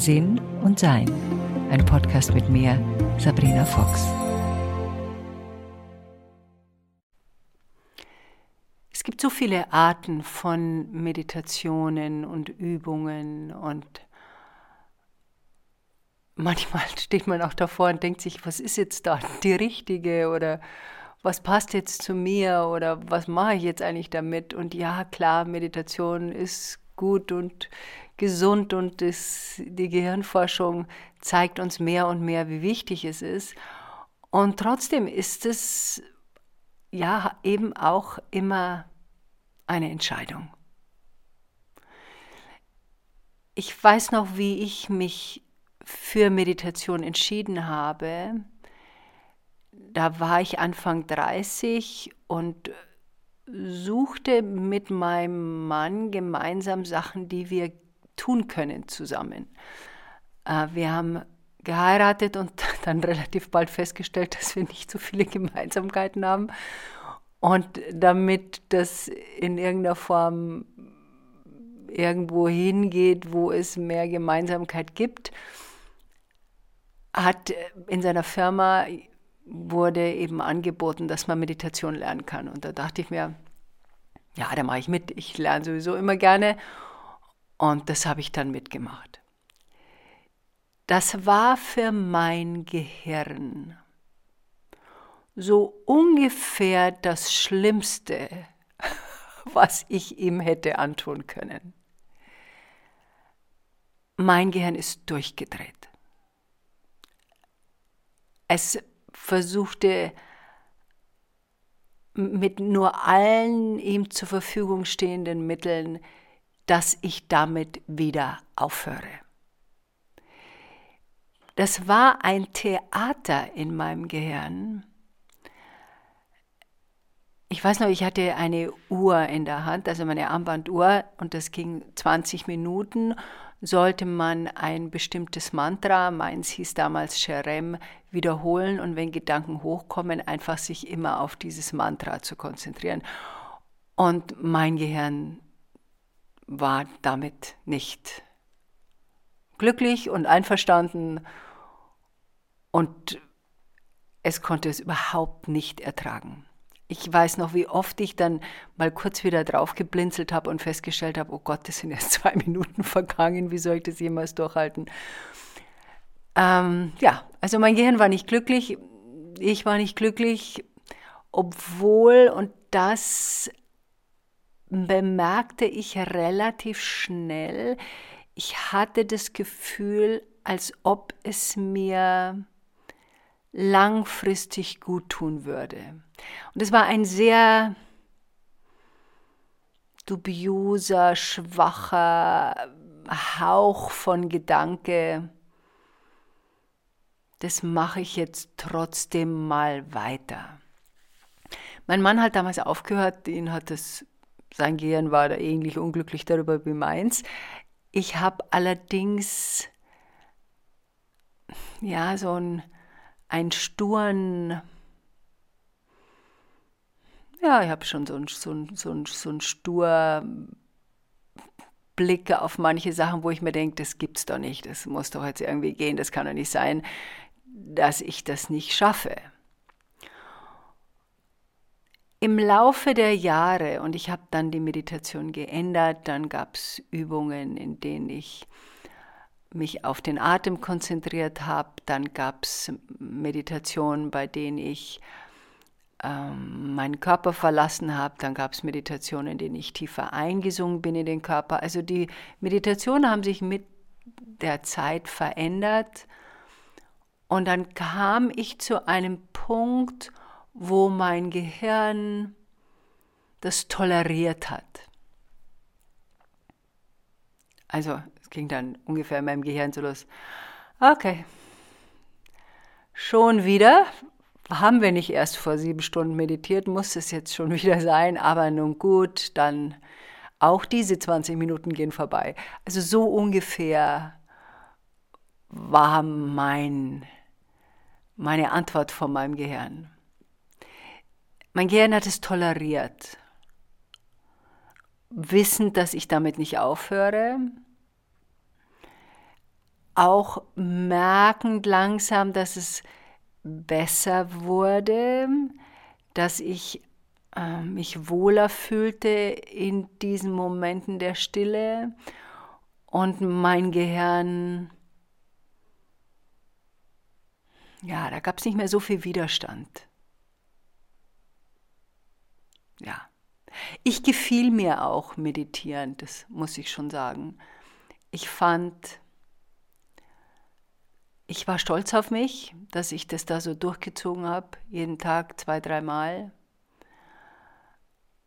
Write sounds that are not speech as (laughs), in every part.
Sinn und Sein. Ein Podcast mit mir, Sabrina Fox. Es gibt so viele Arten von Meditationen und Übungen und manchmal (laughs) steht man auch davor und denkt sich, was ist jetzt da die richtige oder was passt jetzt zu mir oder was mache ich jetzt eigentlich damit? Und ja, klar, Meditation ist gut und gesund und das, die Gehirnforschung zeigt uns mehr und mehr, wie wichtig es ist. Und trotzdem ist es ja eben auch immer eine Entscheidung. Ich weiß noch, wie ich mich für Meditation entschieden habe da war ich Anfang 30 und suchte mit meinem Mann gemeinsam Sachen, die wir tun können zusammen. Äh, wir haben geheiratet und (laughs) dann relativ bald festgestellt, dass wir nicht so viele Gemeinsamkeiten haben. Und damit das in irgendeiner Form irgendwo hingeht, wo es mehr Gemeinsamkeit gibt, hat in seiner Firma wurde eben angeboten, dass man Meditation lernen kann. Und da dachte ich mir, ja, da mache ich mit. Ich lerne sowieso immer gerne. Und das habe ich dann mitgemacht. Das war für mein Gehirn so ungefähr das Schlimmste, (laughs) was ich ihm hätte antun können. Mein Gehirn ist durchgedreht. Es versuchte mit nur allen ihm zur Verfügung stehenden Mitteln, dass ich damit wieder aufhöre. Das war ein Theater in meinem Gehirn. Ich weiß noch, ich hatte eine Uhr in der Hand, also meine Armbanduhr, und das ging 20 Minuten sollte man ein bestimmtes Mantra, meins hieß damals Sherem, wiederholen und wenn Gedanken hochkommen, einfach sich immer auf dieses Mantra zu konzentrieren. Und mein Gehirn war damit nicht glücklich und einverstanden und es konnte es überhaupt nicht ertragen ich weiß noch, wie oft ich dann mal kurz wieder drauf geblinzelt habe und festgestellt habe, oh Gott, das sind erst (laughs) zwei Minuten vergangen, wie soll ich das jemals durchhalten? Ähm, ja, also mein Gehirn war nicht glücklich, ich war nicht glücklich, obwohl, und das bemerkte ich relativ schnell, ich hatte das Gefühl, als ob es mir langfristig gut tun würde. Und es war ein sehr dubioser, schwacher Hauch von Gedanke, das mache ich jetzt trotzdem mal weiter. Mein Mann hat damals aufgehört, ihn hat es, sein Gehirn war da ähnlich unglücklich darüber wie meins. Ich habe allerdings ja so ein einen sturen, ja, ich habe schon so einen so so ein, so ein stur Blicke auf manche Sachen, wo ich mir denke, das gibt's doch nicht, das muss doch jetzt irgendwie gehen, das kann doch nicht sein, dass ich das nicht schaffe. Im Laufe der Jahre, und ich habe dann die Meditation geändert, dann gab es Übungen, in denen ich mich auf den Atem konzentriert habe. Dann gab es Meditationen, bei denen ich ähm, meinen Körper verlassen habe. Dann gab es Meditationen, in denen ich tiefer eingesungen bin in den Körper. Also die Meditationen haben sich mit der Zeit verändert. Und dann kam ich zu einem Punkt, wo mein Gehirn das toleriert hat. Also ging dann ungefähr in meinem Gehirn so los. Okay, schon wieder. Haben wir nicht erst vor sieben Stunden meditiert, muss es jetzt schon wieder sein, aber nun gut, dann auch diese 20 Minuten gehen vorbei. Also so ungefähr war mein, meine Antwort von meinem Gehirn. Mein Gehirn hat es toleriert, wissend, dass ich damit nicht aufhöre, auch merkend langsam, dass es besser wurde, dass ich äh, mich wohler fühlte in diesen Momenten der Stille. Und mein Gehirn, ja, da gab es nicht mehr so viel Widerstand. Ja, ich gefiel mir auch meditieren, das muss ich schon sagen. Ich fand, ich war stolz auf mich, dass ich das da so durchgezogen habe, jeden Tag zwei, dreimal.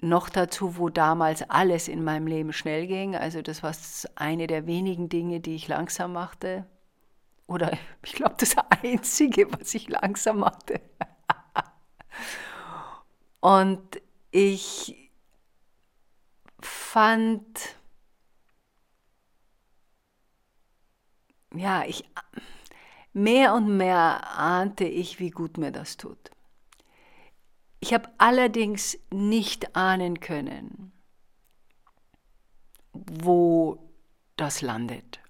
Noch dazu, wo damals alles in meinem Leben schnell ging. Also das war eine der wenigen Dinge, die ich langsam machte. Oder (laughs) ich glaube, das Einzige, was ich langsam machte. (laughs) Und ich fand, ja, ich, mehr und mehr ahnte ich, wie gut mir das tut. Ich habe allerdings nicht ahnen können, wo das landet.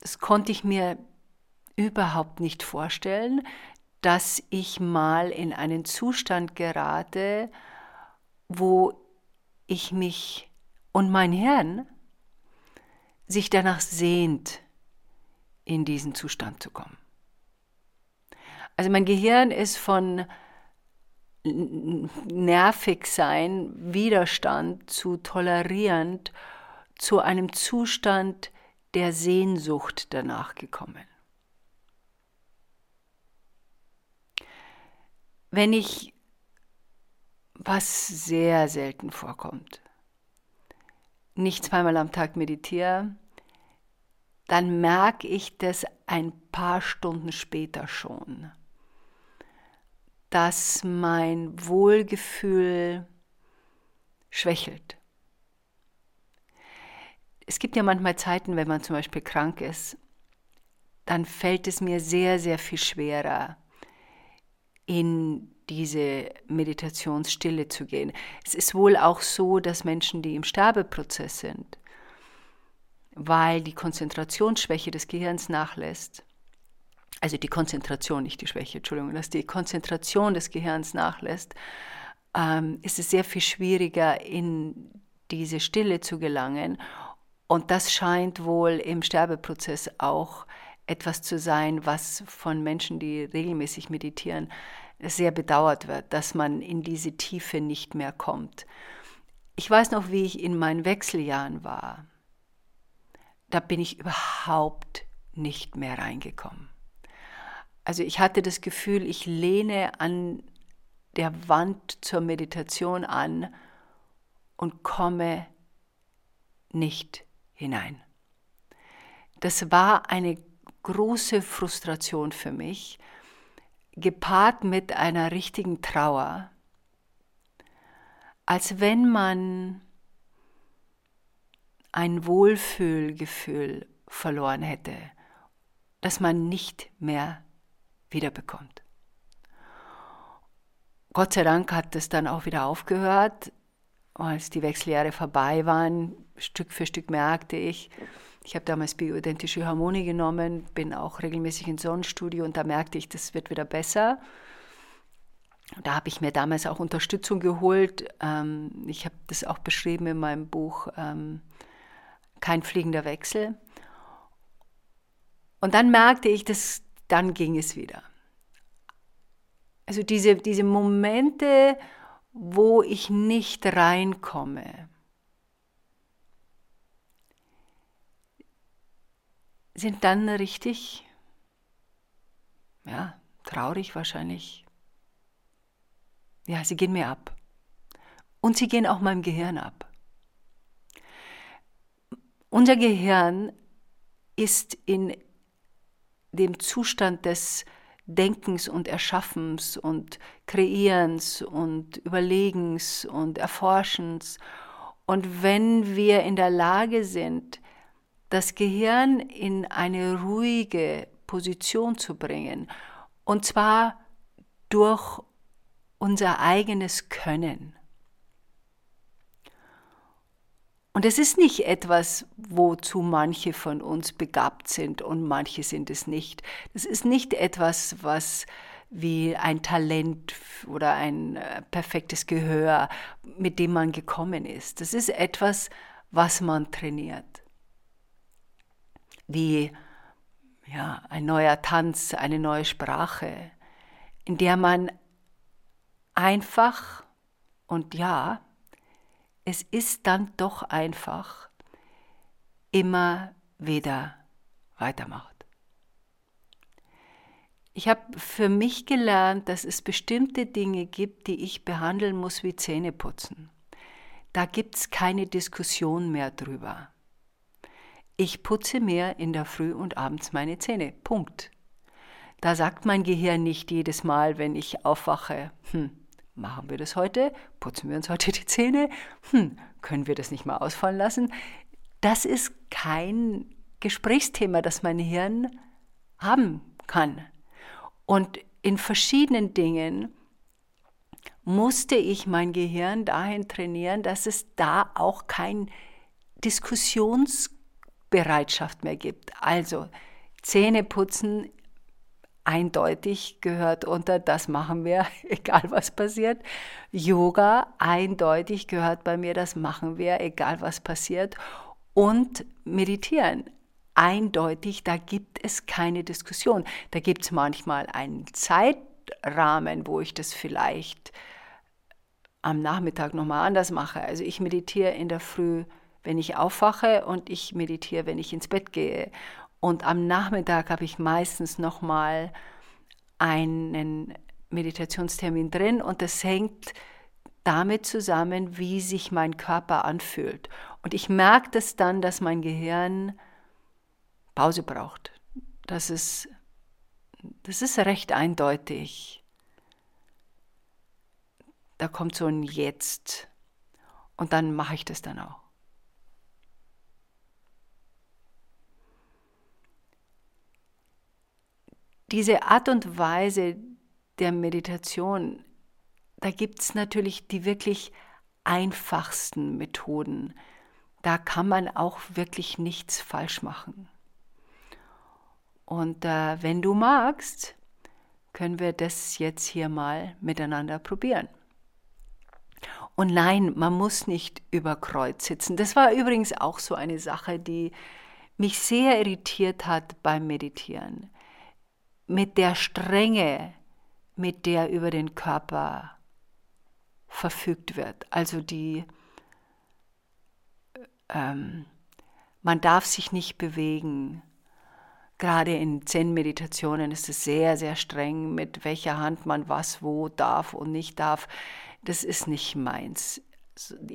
Das konnte ich mir überhaupt nicht vorstellen, dass ich mal in einen Zustand gerate, wo ich mich und mein Hirn sich danach sehnt, in diesen Zustand zu kommen. Also mein Gehirn ist von nervig sein, Widerstand zu tolerierend zu einem Zustand der Sehnsucht danach gekommen. Wenn ich, was sehr selten vorkommt, nicht zweimal am Tag meditiere, dann merke ich das ein paar Stunden später schon dass mein Wohlgefühl schwächelt. Es gibt ja manchmal Zeiten, wenn man zum Beispiel krank ist, dann fällt es mir sehr, sehr viel schwerer, in diese Meditationsstille zu gehen. Es ist wohl auch so, dass Menschen, die im Sterbeprozess sind, weil die Konzentrationsschwäche des Gehirns nachlässt, also die Konzentration, nicht die Schwäche, Entschuldigung, dass die Konzentration des Gehirns nachlässt, ähm, ist es sehr viel schwieriger, in diese Stille zu gelangen. Und das scheint wohl im Sterbeprozess auch etwas zu sein, was von Menschen, die regelmäßig meditieren, sehr bedauert wird, dass man in diese Tiefe nicht mehr kommt. Ich weiß noch, wie ich in meinen Wechseljahren war. Da bin ich überhaupt nicht mehr reingekommen. Also ich hatte das Gefühl, ich lehne an der Wand zur Meditation an und komme nicht hinein. Das war eine große Frustration für mich, gepaart mit einer richtigen Trauer, als wenn man ein Wohlfühlgefühl verloren hätte, das man nicht mehr wiederbekommt. Gott sei Dank hat es dann auch wieder aufgehört. Als die Wechseljahre vorbei waren, Stück für Stück merkte ich, ich habe damals bioidentische Harmonie genommen, bin auch regelmäßig ins Sonnenstudio und da merkte ich, das wird wieder besser. Da habe ich mir damals auch Unterstützung geholt. Ähm, ich habe das auch beschrieben in meinem Buch ähm, Kein fliegender Wechsel. Und dann merkte ich, dass dann ging es wieder. Also diese, diese Momente, wo ich nicht reinkomme, sind dann richtig, ja, traurig wahrscheinlich. Ja, sie gehen mir ab. Und sie gehen auch meinem Gehirn ab. Unser Gehirn ist in dem Zustand des Denkens und Erschaffens und Kreierens und Überlegens und Erforschens. Und wenn wir in der Lage sind, das Gehirn in eine ruhige Position zu bringen, und zwar durch unser eigenes Können. Und es ist nicht etwas, wozu manche von uns begabt sind und manche sind es nicht. Es ist nicht etwas, was wie ein Talent oder ein äh, perfektes Gehör, mit dem man gekommen ist. Das ist etwas, was man trainiert. Wie ja, ein neuer Tanz, eine neue Sprache, in der man einfach und ja, es ist dann doch einfach immer wieder weitermacht. Ich habe für mich gelernt, dass es bestimmte Dinge gibt, die ich behandeln muss wie Zähneputzen. Da gibt es keine Diskussion mehr drüber. Ich putze mehr in der Früh und abends meine Zähne. Punkt. Da sagt mein Gehirn nicht jedes Mal, wenn ich aufwache, hm, machen wir das heute? Putzen wir uns heute die Zähne? Hm, können wir das nicht mal ausfallen lassen? Das ist kein Gesprächsthema, das mein Hirn haben kann. Und in verschiedenen Dingen musste ich mein Gehirn dahin trainieren, dass es da auch keine Diskussionsbereitschaft mehr gibt. Also Zähneputzen eindeutig gehört unter, das machen wir, (laughs) egal was passiert. Yoga eindeutig gehört bei mir, das machen wir, egal was passiert. Und meditieren eindeutig, da gibt es keine Diskussion. Da gibt es manchmal einen Zeitrahmen, wo ich das vielleicht am Nachmittag nochmal anders mache. Also ich meditiere in der Früh, wenn ich aufwache und ich meditiere, wenn ich ins Bett gehe. Und am Nachmittag habe ich meistens nochmal einen Meditationstermin drin und das hängt damit zusammen, wie sich mein Körper anfühlt. Und ich merke das dann, dass mein Gehirn Pause braucht. Das ist, das ist recht eindeutig. Da kommt so ein Jetzt und dann mache ich das dann auch. Diese Art und Weise der Meditation, da gibt es natürlich die wirklich einfachsten Methoden. Da kann man auch wirklich nichts falsch machen. Und äh, wenn du magst, können wir das jetzt hier mal miteinander probieren. Und nein, man muss nicht über Kreuz sitzen. Das war übrigens auch so eine Sache, die mich sehr irritiert hat beim Meditieren. Mit der Strenge, mit der über den Körper verfügt wird. Also die, ähm, man darf sich nicht bewegen, Gerade in Zen-Meditationen ist es sehr, sehr streng, mit welcher Hand man was wo darf und nicht darf. Das ist nicht meins.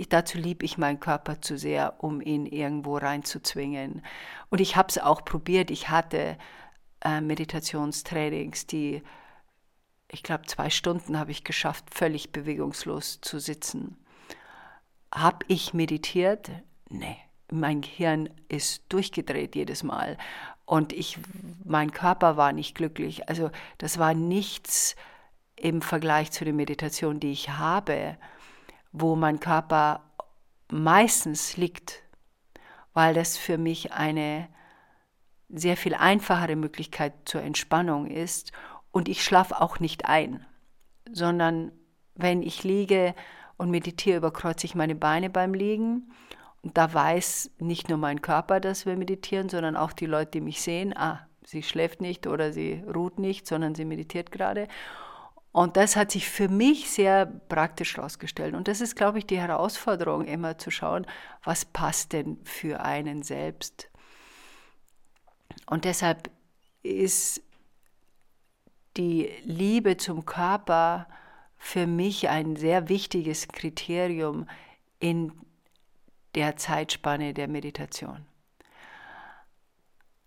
Dazu liebe ich meinen Körper zu sehr, um ihn irgendwo reinzuzwingen. Und ich habe es auch probiert. Ich hatte äh, Meditationstrainings, die, ich glaube, zwei Stunden habe ich geschafft, völlig bewegungslos zu sitzen. Habe ich meditiert? Nee, mein Gehirn ist durchgedreht jedes Mal und ich, mein Körper war nicht glücklich. Also das war nichts im Vergleich zu den Meditationen, die ich habe, wo mein Körper meistens liegt, weil das für mich eine sehr viel einfachere Möglichkeit zur Entspannung ist und ich schlafe auch nicht ein, sondern wenn ich liege und meditiere, überkreuze ich meine Beine beim Liegen und da weiß nicht nur mein Körper, dass wir meditieren, sondern auch die Leute, die mich sehen, ah, sie schläft nicht oder sie ruht nicht, sondern sie meditiert gerade. Und das hat sich für mich sehr praktisch herausgestellt. Und das ist, glaube ich, die Herausforderung, immer zu schauen, was passt denn für einen selbst. Und deshalb ist die Liebe zum Körper für mich ein sehr wichtiges Kriterium in der Zeitspanne der Meditation.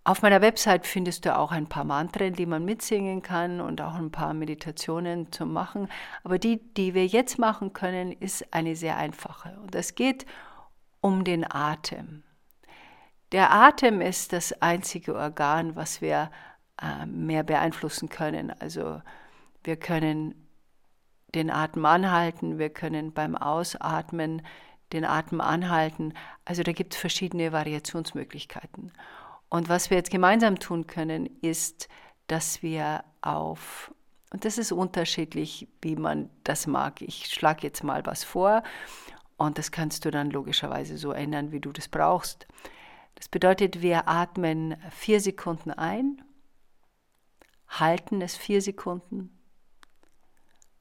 Auf meiner Website findest du auch ein paar Mantren, die man mitsingen kann und auch ein paar Meditationen zu machen. Aber die, die wir jetzt machen können, ist eine sehr einfache. Und es geht um den Atem. Der Atem ist das einzige Organ, was wir äh, mehr beeinflussen können. Also wir können den Atem anhalten, wir können beim Ausatmen den Atem anhalten. Also da gibt es verschiedene Variationsmöglichkeiten. Und was wir jetzt gemeinsam tun können, ist, dass wir auf, und das ist unterschiedlich, wie man das mag. Ich schlage jetzt mal was vor und das kannst du dann logischerweise so ändern, wie du das brauchst. Das bedeutet, wir atmen vier Sekunden ein, halten es vier Sekunden,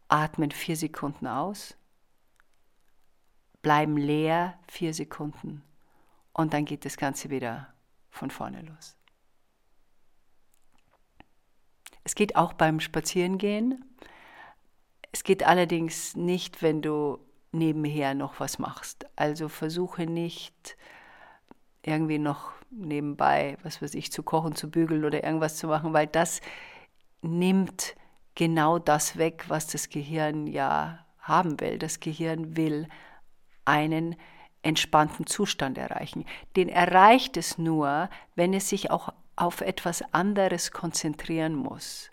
atmen vier Sekunden aus, bleiben leer vier Sekunden und dann geht das Ganze wieder von vorne los. Es geht auch beim Spazierengehen. Es geht allerdings nicht, wenn du nebenher noch was machst. Also versuche nicht irgendwie noch nebenbei, was weiß ich, zu kochen, zu bügeln oder irgendwas zu machen, weil das nimmt genau das weg, was das Gehirn ja haben will. Das Gehirn will einen entspannten Zustand erreichen. Den erreicht es nur, wenn es sich auch auf etwas anderes konzentrieren muss.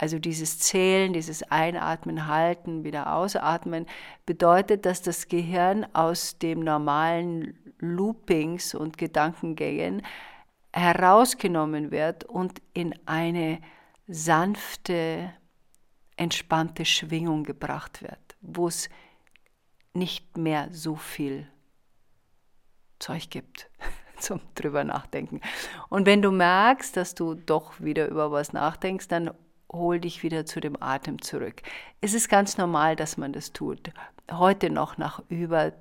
Also dieses Zählen, dieses Einatmen, Halten, wieder Ausatmen bedeutet, dass das Gehirn aus dem normalen Loopings und Gedankengängen herausgenommen wird und in eine sanfte, entspannte Schwingung gebracht wird, wo es nicht mehr so viel Zeug gibt (laughs) zum drüber nachdenken. Und wenn du merkst, dass du doch wieder über was nachdenkst, dann hol dich wieder zu dem Atem zurück. Es ist ganz normal, dass man das tut. Heute noch nach über,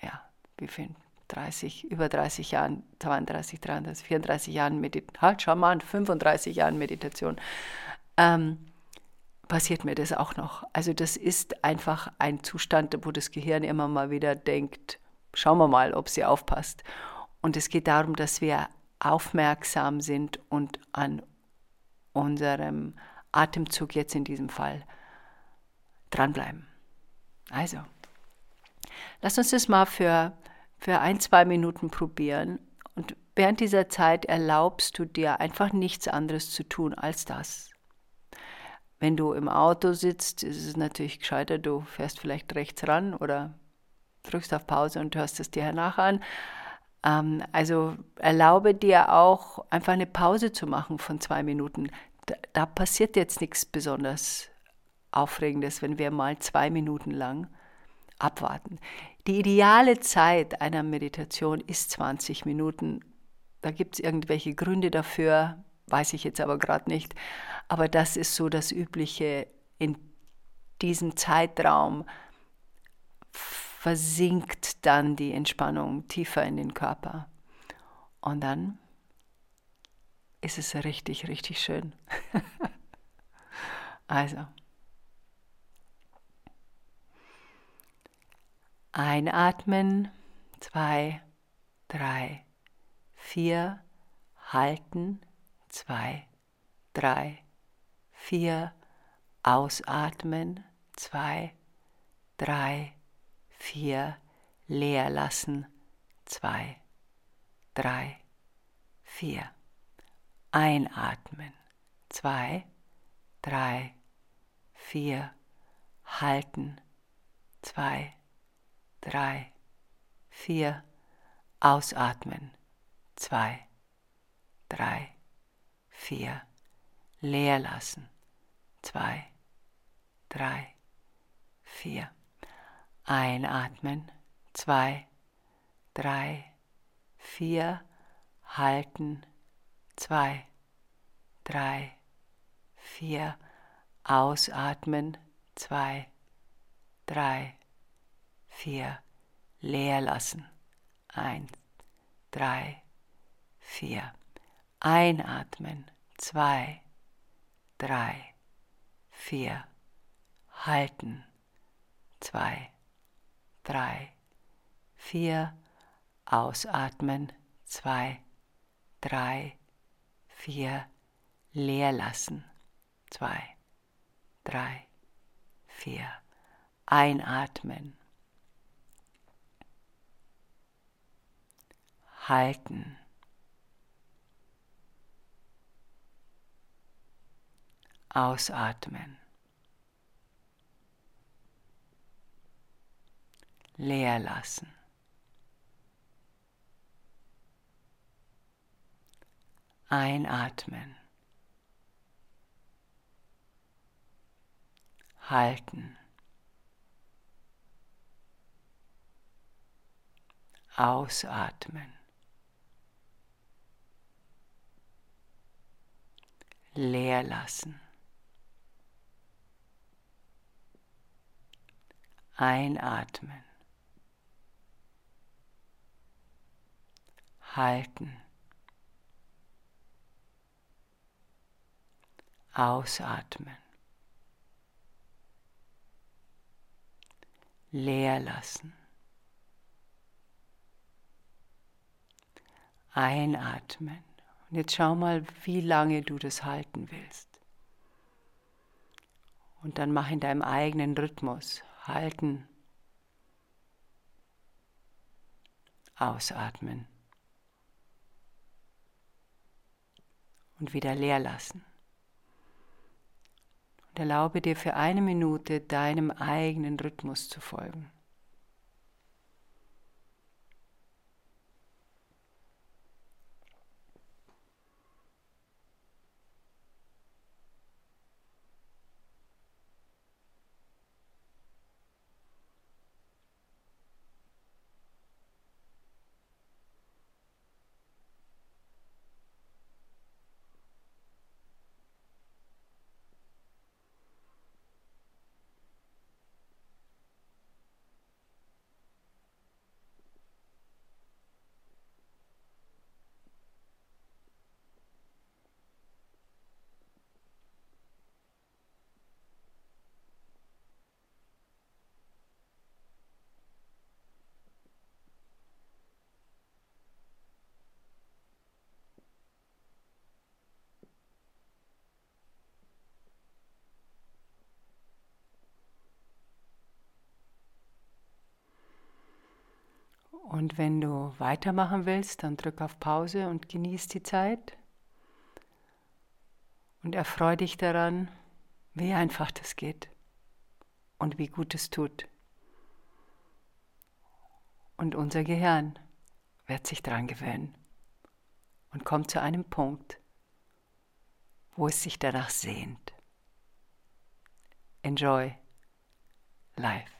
ja, wie viel? 30, über 30 Jahren, 32, 33, 34 Jahren Meditation, halt, schau mal 35 Jahren Meditation, ähm, passiert mir das auch noch. Also das ist einfach ein Zustand, wo das Gehirn immer mal wieder denkt, schauen wir mal, ob sie aufpasst. Und es geht darum, dass wir aufmerksam sind und an unserem Atemzug jetzt in diesem Fall dranbleiben. Also, lass uns das mal für, für ein, zwei Minuten probieren. Und während dieser Zeit erlaubst du dir einfach nichts anderes zu tun als das. Wenn du im Auto sitzt, ist es natürlich gescheiter, du fährst vielleicht rechts ran oder drückst auf Pause und hörst es dir hernach an. Ähm, also erlaube dir auch einfach eine Pause zu machen von zwei Minuten. Da, da passiert jetzt nichts besonders Aufregendes, wenn wir mal zwei Minuten lang abwarten. Die ideale Zeit einer Meditation ist 20 Minuten. Da gibt es irgendwelche Gründe dafür, weiß ich jetzt aber gerade nicht. Aber das ist so das Übliche in diesem Zeitraum versinkt dann die Entspannung tiefer in den Körper. Und dann ist es richtig, richtig schön. (laughs) also. Einatmen, zwei, drei, vier, halten, zwei, drei, vier, ausatmen, zwei, drei, vier, leer lassen, zwei, drei, vier. Einatmen, zwei, drei, vier, halten, zwei, drei, vier, ausatmen, zwei, drei, vier, leer lassen, zwei, drei, vier. Einatmen, zwei, drei, vier, halten, zwei, drei, vier, ausatmen, zwei, drei, vier, leer lassen, eins, drei, vier, einatmen, zwei, drei, vier, halten, zwei, drei, vier, ausatmen, zwei, drei, vier, leer lassen, zwei, drei, vier, einatmen, halten, ausatmen. Leer lassen. Einatmen. Halten. Ausatmen. Leer lassen. Einatmen. Halten. Ausatmen. Leer lassen. Einatmen. Und jetzt schau mal, wie lange du das halten willst. Und dann mach in deinem eigenen Rhythmus. Halten. Ausatmen. Und wieder leer lassen. Und erlaube dir für eine Minute deinem eigenen Rhythmus zu folgen. Und wenn du weitermachen willst, dann drück auf Pause und genieß die Zeit. Und erfreu dich daran, wie einfach das geht und wie gut es tut. Und unser Gehirn wird sich dran gewöhnen und kommt zu einem Punkt, wo es sich danach sehnt. Enjoy life.